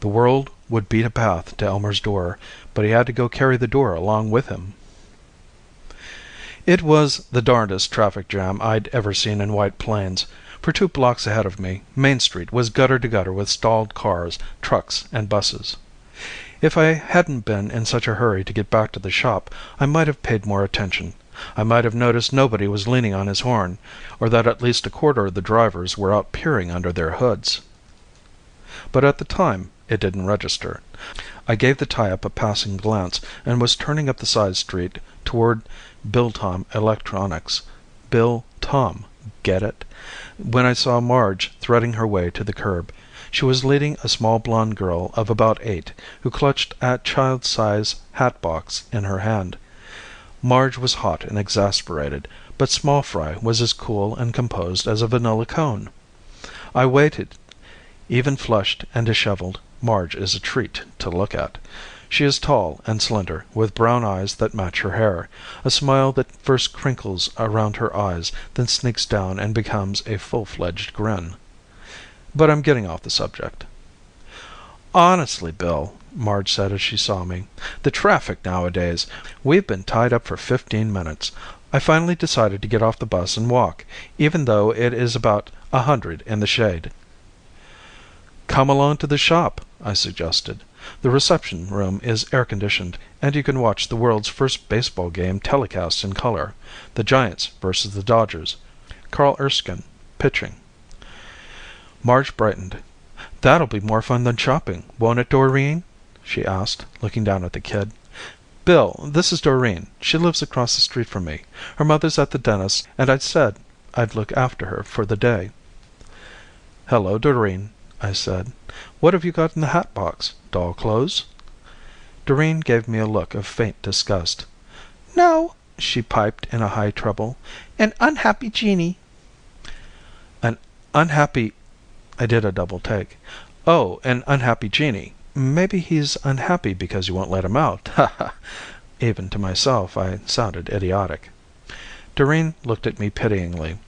The world would beat a path to Elmer's door, but he had to go carry the door along with him. It was the darndest traffic jam I'd ever seen in White Plains. For two blocks ahead of me, Main Street was gutter to gutter with stalled cars, trucks, and buses. If I hadn't been in such a hurry to get back to the shop I might have paid more attention. I might have noticed nobody was leaning on his horn, or that at least a quarter of the drivers were out peering under their hoods. But at the time it didn't register. I gave the tie up a passing glance, and was turning up the side street toward Biltom Electronics Bill Tom get it? when I saw Marge threading her way to the curb. She was leading a small blonde girl of about eight, who clutched a child size hat box in her hand. Marge was hot and exasperated, but Small Fry was as cool and composed as a vanilla cone. I waited. Even flushed and disheveled, Marge is a treat to look at. She is tall and slender, with brown eyes that match her hair, a smile that first crinkles around her eyes, then sneaks down and becomes a full fledged grin. But I'm getting off the subject. "Honestly, Bill," Marge said as she saw me, "the traffic nowadays We've been tied up for fifteen minutes. I finally decided to get off the bus and walk, even though it is about a hundred in the shade." "Come along to the shop," I suggested. "The reception room is air conditioned, and you can watch the world's first baseball game telecast in color the Giants versus the Dodgers. Carl Erskine pitching." Marge brightened. "That'll be more fun than shopping, won't it, Doreen?" she asked, looking down at the kid. "Bill, this is Doreen. She lives across the street from me. Her mother's at the dentist's and I said I'd look after her for the day." "Hello, Doreen," I said. "What have you got in the hat box? Doll clothes?" Doreen gave me a look of faint disgust. "No," she piped in a high treble. "An unhappy genii." "An unhappy I did a double take. "Oh, an unhappy genii. Maybe he's unhappy because you won't let him out. Ha ha!" Even to myself I sounded idiotic. Doreen looked at me pityingly.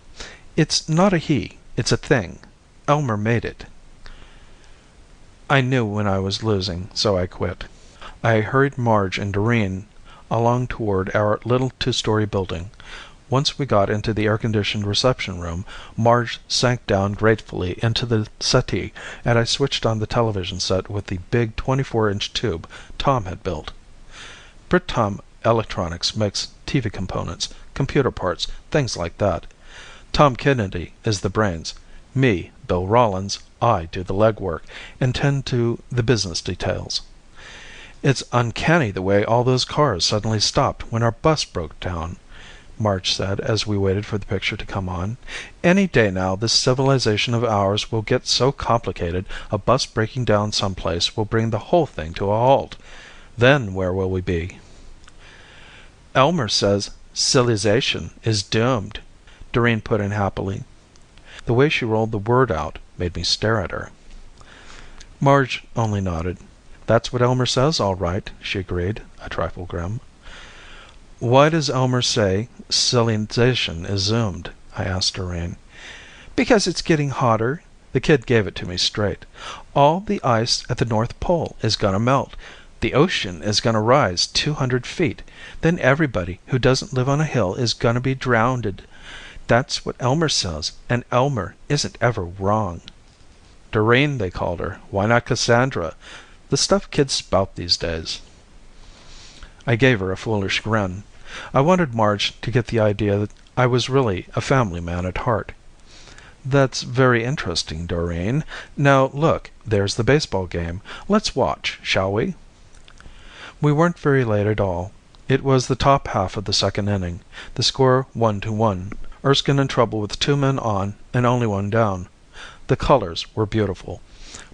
"It's not a he. It's a thing. Elmer made it." I knew when I was losing, so I quit. I hurried Marge and Doreen along toward our little two story building. Once we got into the air conditioned reception room, Marge sank down gratefully into the settee and I switched on the television set with the big 24 inch tube Tom had built. Biltom Electronics makes TV components, computer parts, things like that. Tom Kennedy is the brains. Me, Bill Rawlins, I do the legwork and tend to the business details. "It's uncanny the way all those cars suddenly stopped when our bus broke down," Marge said as we waited for the picture to come on. "Any day now this civilization of ours will get so complicated a bus breaking down some place will bring the whole thing to a halt. Then where will we be?" "Elmer says civilization is doomed," Doreen put in happily. The way she rolled the word out made me stare at her. Marge only nodded. "That's what Elmer says, all right," she agreed, a trifle grim. "Why does Elmer say civilization is doomed?" I asked Doreen. "Because it's getting hotter." The kid gave it to me straight. "All the ice at the North Pole is gonna melt. The ocean is gonna rise two hundred feet. Then everybody who doesn't live on a hill is gonna be drownded. That's what Elmer says, and Elmer isn't ever wrong. Doreen, they called her. Why not Cassandra? The stuff kids spout these days. I gave her a foolish grin. I wanted Marge to get the idea that I was really a family man at heart. "That's very interesting, Doreen. Now look, there's the baseball game. Let's watch, shall we?" We weren't very late at all. It was the top half of the second inning, the score one to one, Erskine in trouble with two men on and only one down. The colors were beautiful.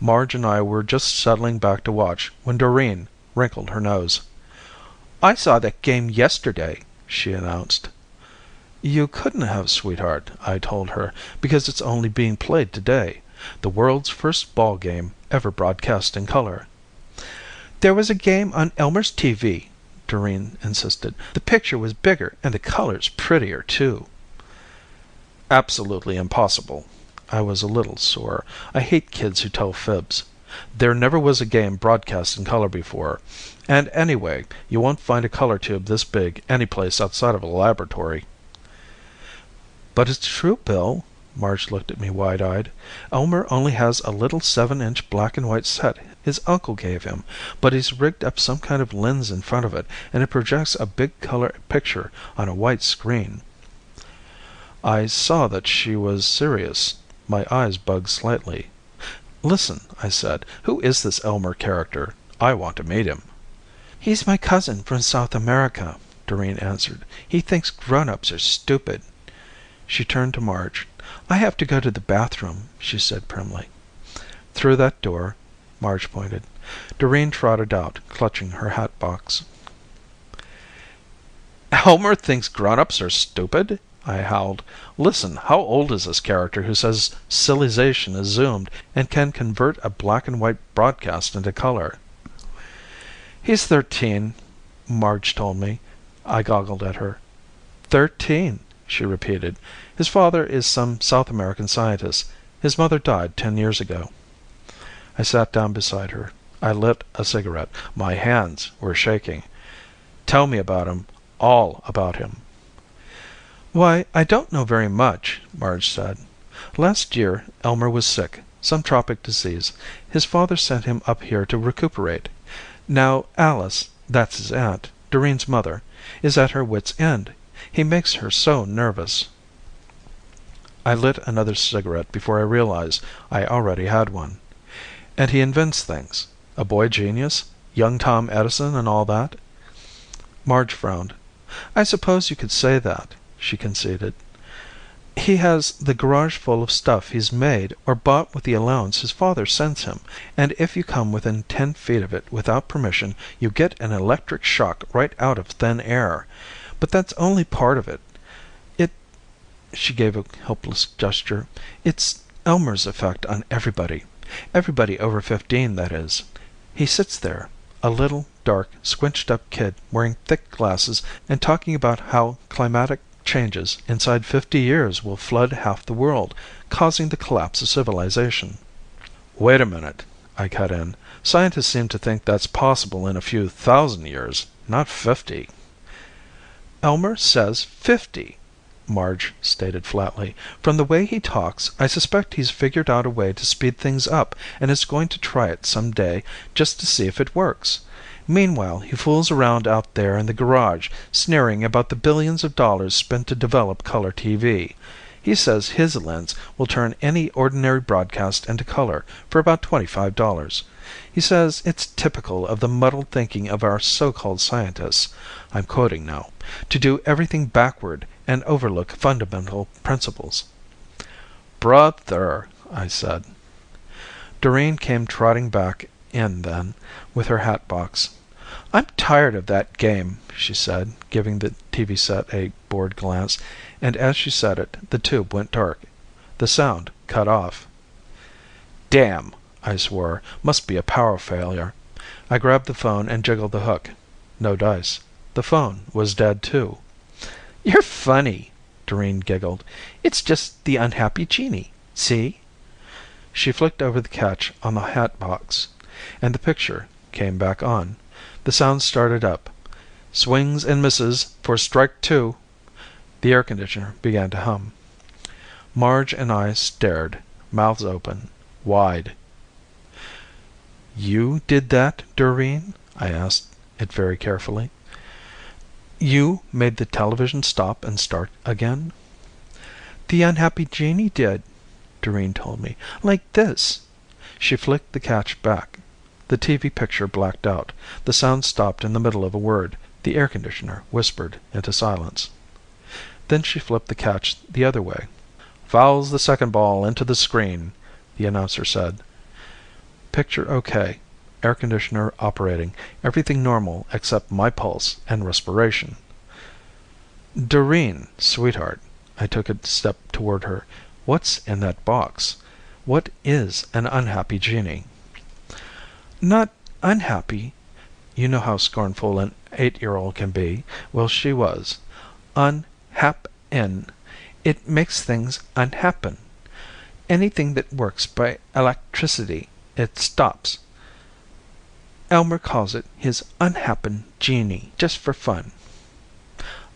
Marge and I were just settling back to watch when Doreen wrinkled her nose. "I saw that game yesterday," she announced. "You couldn't have, sweetheart," I told her, "because it's only being played today. The world's first ball game ever broadcast in color." "There was a game on Elmer's TV," Doreen insisted. "The picture was bigger and the colors prettier, too." "Absolutely impossible." I was a little sore. I hate kids who tell fibs. There never was a game broadcast in color before. And anyway, you won't find a color tube this big any place outside of a laboratory. "But it's true, Bill." Marge looked at me wide eyed. "Elmer only has a little seven inch black and white set his uncle gave him, but he's rigged up some kind of lens in front of it and it projects a big color picture on a white screen." I saw that she was serious. My eyes bugged slightly. "Listen," I said. "Who is this Elmer character? I want to meet him." "He's my cousin from South America," Doreen answered. "He thinks grown ups are stupid." She turned to Marge. "I have to go to the bathroom," she said primly. "Through that door," Marge pointed. Doreen trotted out, clutching her hat box. "Elmer thinks grown ups are stupid?" I howled. "Listen, how old is this character who says cillization is zoomed and can convert a black and white broadcast into color?" "He's thirteen," Marge told me. I goggled at her. "Thirteen she repeated. "His father is some South American scientist. His mother died ten years ago." I sat down beside her. I lit a cigarette. My hands were shaking. "Tell me about him. All about him." "Why, I don't know very much," Marge said. "Last year Elmer was sick, some tropic disease. His father sent him up here to recuperate. Now Alice that's his aunt, Doreen's mother is at her wits' end. He makes her so nervous." I lit another cigarette before I realized I already had one. "And he invents things a boy genius? Young Tom Edison and all that?" Marge frowned. "I suppose you could say that," she conceded. "He has the garage full of stuff he's made or bought with the allowance his father sends him, and if you come within ten feet of it without permission you get an electric shock right out of thin air. But that's only part of it. It she gave a helpless gesture it's Elmer's effect on everybody. Everybody over fifteen, that is. He sits there, a little, dark, squinched up kid wearing thick glasses and talking about how climatic changes inside fifty years will flood half the world, causing the collapse of civilization. "Wait a minute," I cut in. "Scientists seem to think that's possible in a few thousand years, not fifty. "Elmer says fifty," Marge stated flatly. "From the way he talks, I suspect he's figured out a way to speed things up and is going to try it some day just to see if it works. Meanwhile he fools around out there in the garage sneering about the billions of dollars spent to develop color TV. He says his lens will turn any ordinary broadcast into color for about twenty five dollars. He says it's typical of the muddled thinking of our so called scientists I'm quoting now to do everything backward and overlook fundamental principles." "Brother!" I said. Doreen came trotting back in then, with her hat box. "I'm tired of that game," she said, giving the TV set a bored glance, and as she said it the tube went dark. The sound cut off. "Damn!" I swore. "Must be a power failure." I grabbed the phone and jiggled the hook. No dice. The phone was dead too. "You're funny," Doreen giggled. "It's just the unhappy genii. See?" She flicked over the catch on the hat box, and the picture came back on. The sound started up. "Swings and misses for strike two." The air conditioner began to hum. Marge and I stared, mouths open, wide. You did that, Doreen? I asked it very carefully. You made the television stop and start again? The unhappy genii did, Doreen told me. Like this. She flicked the catch back. The TV picture blacked out. The sound stopped in the middle of a word. The air conditioner whispered into silence. Then she flipped the catch the other way. Fouls the second ball into the screen, the announcer said. Picture okay. Air conditioner operating. Everything normal except my pulse and respiration. Doreen, sweetheart. I took a step toward her. What's in that box? What is an unhappy genii? Not unhappy. You know how scornful an eight year old can be. Well, she was. Un-hap-in. It makes things unhappen. Anything that works by electricity, it stops. Elmer calls it his unhappen genii, just for fun.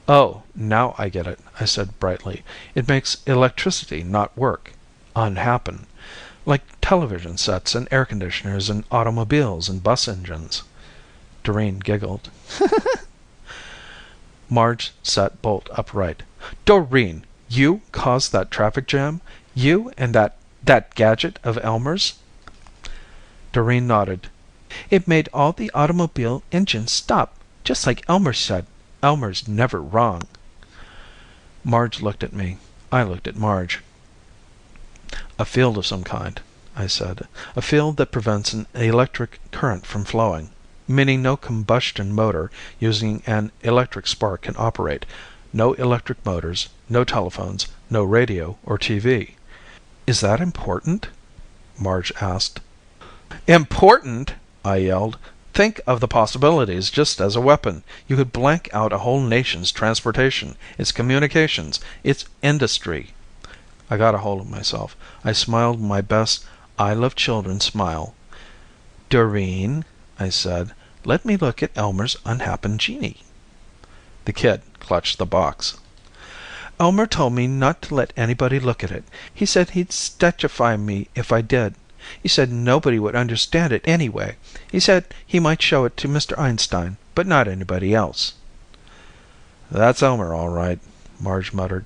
Oh, now I get it, I said brightly. It makes electricity not work. Unhappen. Like television sets and air conditioners and automobiles and bus engines. Doreen giggled. Marge sat bolt upright. Doreen, you caused that traffic jam? You and that that gadget of Elmer's? Doreen nodded. It made all the automobile engines stop, just like Elmer said. Elmer's never wrong. Marge looked at me. I looked at Marge. A field of some kind, I said. A field that prevents an electric current from flowing. Meaning no combustion motor using an electric spark can operate. No electric motors, no telephones, no radio or TV. Is that important? Marge asked. Important? I yelled. Think of the possibilities just as a weapon. You could blank out a whole nation's transportation, its communications, its industry. I got a hold of myself. I smiled my best I love children smile. Doreen, I said, let me look at Elmer's unhappen genii. The kid clutched the box. Elmer told me not to let anybody look at it. He said he'd statuefy me if I did. He said nobody would understand it anyway. He said he might show it to Mr. Einstein, but not anybody else. That's Elmer, all right, Marge muttered.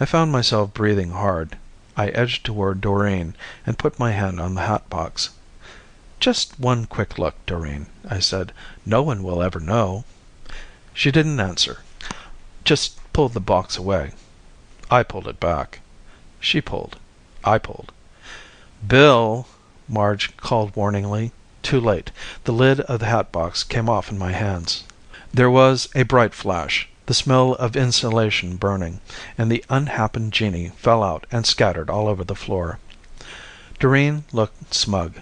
I found myself breathing hard. I edged toward Doreen and put my hand on the hat box. Just one quick look, Doreen, I said. No one will ever know. She didn't answer. Just pulled the box away. I pulled it back. She pulled. I pulled. Bill, Marge called warningly. Too late. The lid of the hat box came off in my hands. There was a bright flash, the smell of insulation burning, and the unhappened genii fell out and scattered all over the floor. Doreen looked smug.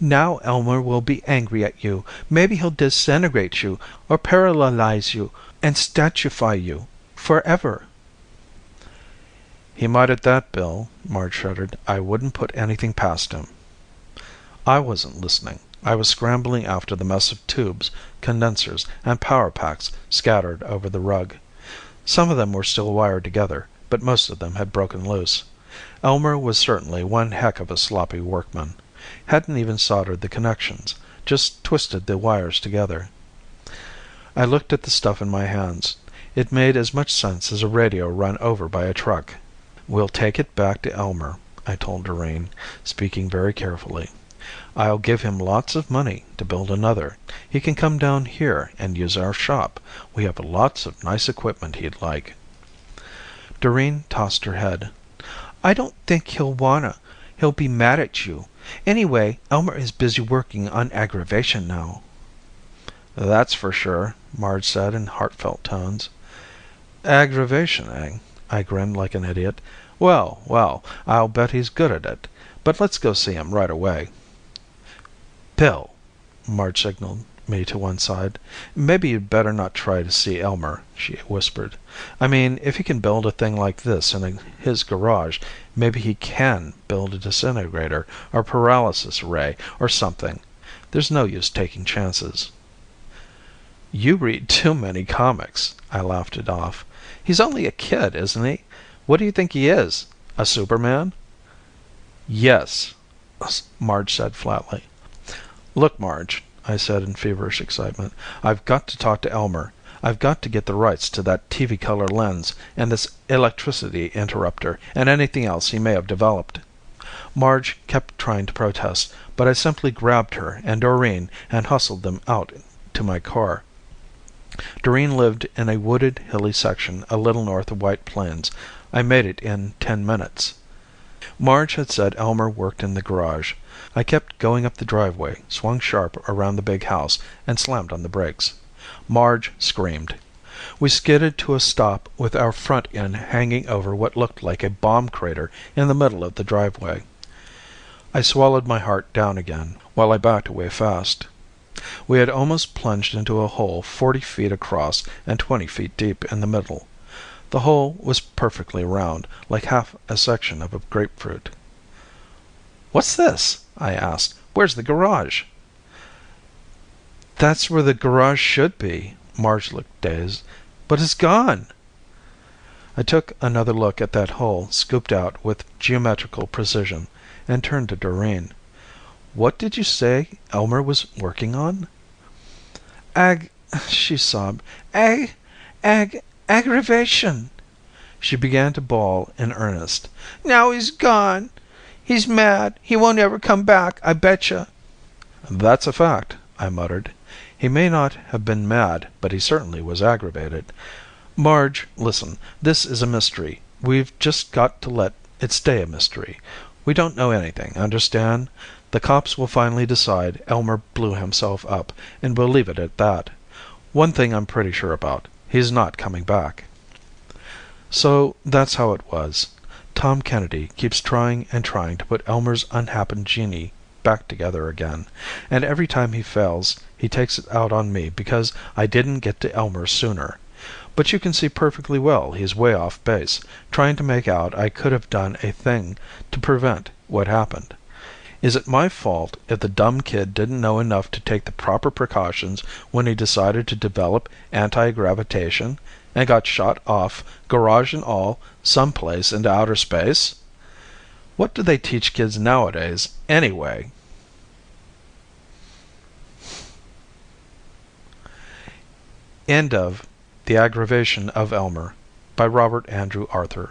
Now Elmer will be angry at you. Maybe he'll disintegrate you, or paralyze you, and statuefy you. Forever. He might at that, Bill, Marge shuddered. I wouldn't put anything past him. I wasn't listening. I was scrambling after the mess of tubes, condensers, and power packs scattered over the rug. Some of them were still wired together, but most of them had broken loose. Elmer was certainly one heck of a sloppy workman. Hadn't even soldered the connections, just twisted the wires together. I looked at the stuff in my hands. It made as much sense as a radio run over by a truck. We'll take it back to Elmer, I told Doreen, speaking very carefully. I'll give him lots of money to build another. He can come down here and use our shop. We have lots of nice equipment he'd like. Doreen tossed her head. I don't think he'll wanna. He'll be mad at you. Anyway, Elmer is busy working on aggravation now. That's for sure, Marge said in heartfelt tones. Aggravation, eh? I grinned like an idiot. Well, well, I'll bet he's good at it. But let's go see him right away. Bill, Marge signaled me to one side. Maybe you'd better not try to see Elmer, she whispered. I mean, if he can build a thing like this in his garage, maybe he can build a disintegrator or paralysis ray or something. There's no use taking chances. You read too many comics, I laughed it off. He's only a kid, isn't he? What do you think he is? A Superman? Yes, Marge said flatly. Look, Marge, I said in feverish excitement, I've got to talk to Elmer. I've got to get the rights to that TV color lens and this electricity interrupter and anything else he may have developed. Marge kept trying to protest, but I simply grabbed her and Doreen and hustled them out to my car. Doreen lived in a wooded, hilly section a little north of White Plains. I made it in ten minutes. Marge had said Elmer worked in the garage. I kept going up the driveway, swung sharp around the big house, and slammed on the brakes. Marge screamed. We skidded to a stop with our front end hanging over what looked like a bomb crater in the middle of the driveway. I swallowed my heart down again, while I backed away fast. We had almost plunged into a hole forty feet across and twenty feet deep in the middle. The hole was perfectly round, like half a section of a grapefruit. "What's this?" I asked. "Where's the garage?" "That's where the garage should be." Marge looked dazed. "But it's gone." I took another look at that hole scooped out with geometrical precision, and turned to Doreen. "What did you say Elmer was working on?" "Ag she sobbed. "Ag ag aggravation." She began to bawl in earnest. "Now he's gone. He's mad. He won't ever come back, I betcha." "That's a fact," I muttered. "He may not have been mad, but he certainly was aggravated. Marge, listen. This is a mystery. We've just got to let it stay a mystery. We don't know anything, understand? The cops will finally decide Elmer blew himself up, and we'll leave it at that. One thing I'm pretty sure about. He's not coming back." So that's how it was. Tom Kennedy keeps trying and trying to put Elmer's unhappened genii back together again, and every time he fails he takes it out on me because I didn't get to Elmer sooner. But you can see perfectly well he's way off base, trying to make out I could have done a thing to prevent what happened. Is it my fault if the dumb kid didn't know enough to take the proper precautions when he decided to develop anti gravitation, and got shot off, garage and all, some place into outer space? What do they teach kids nowadays, anyway? End of The Aggravation of Elmer by Robert Andrew Arthur.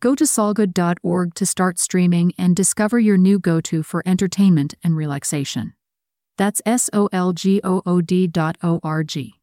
Go to solgood.org to start streaming and discover your new go to for entertainment and relaxation. That's S O L G O O D dot O R G.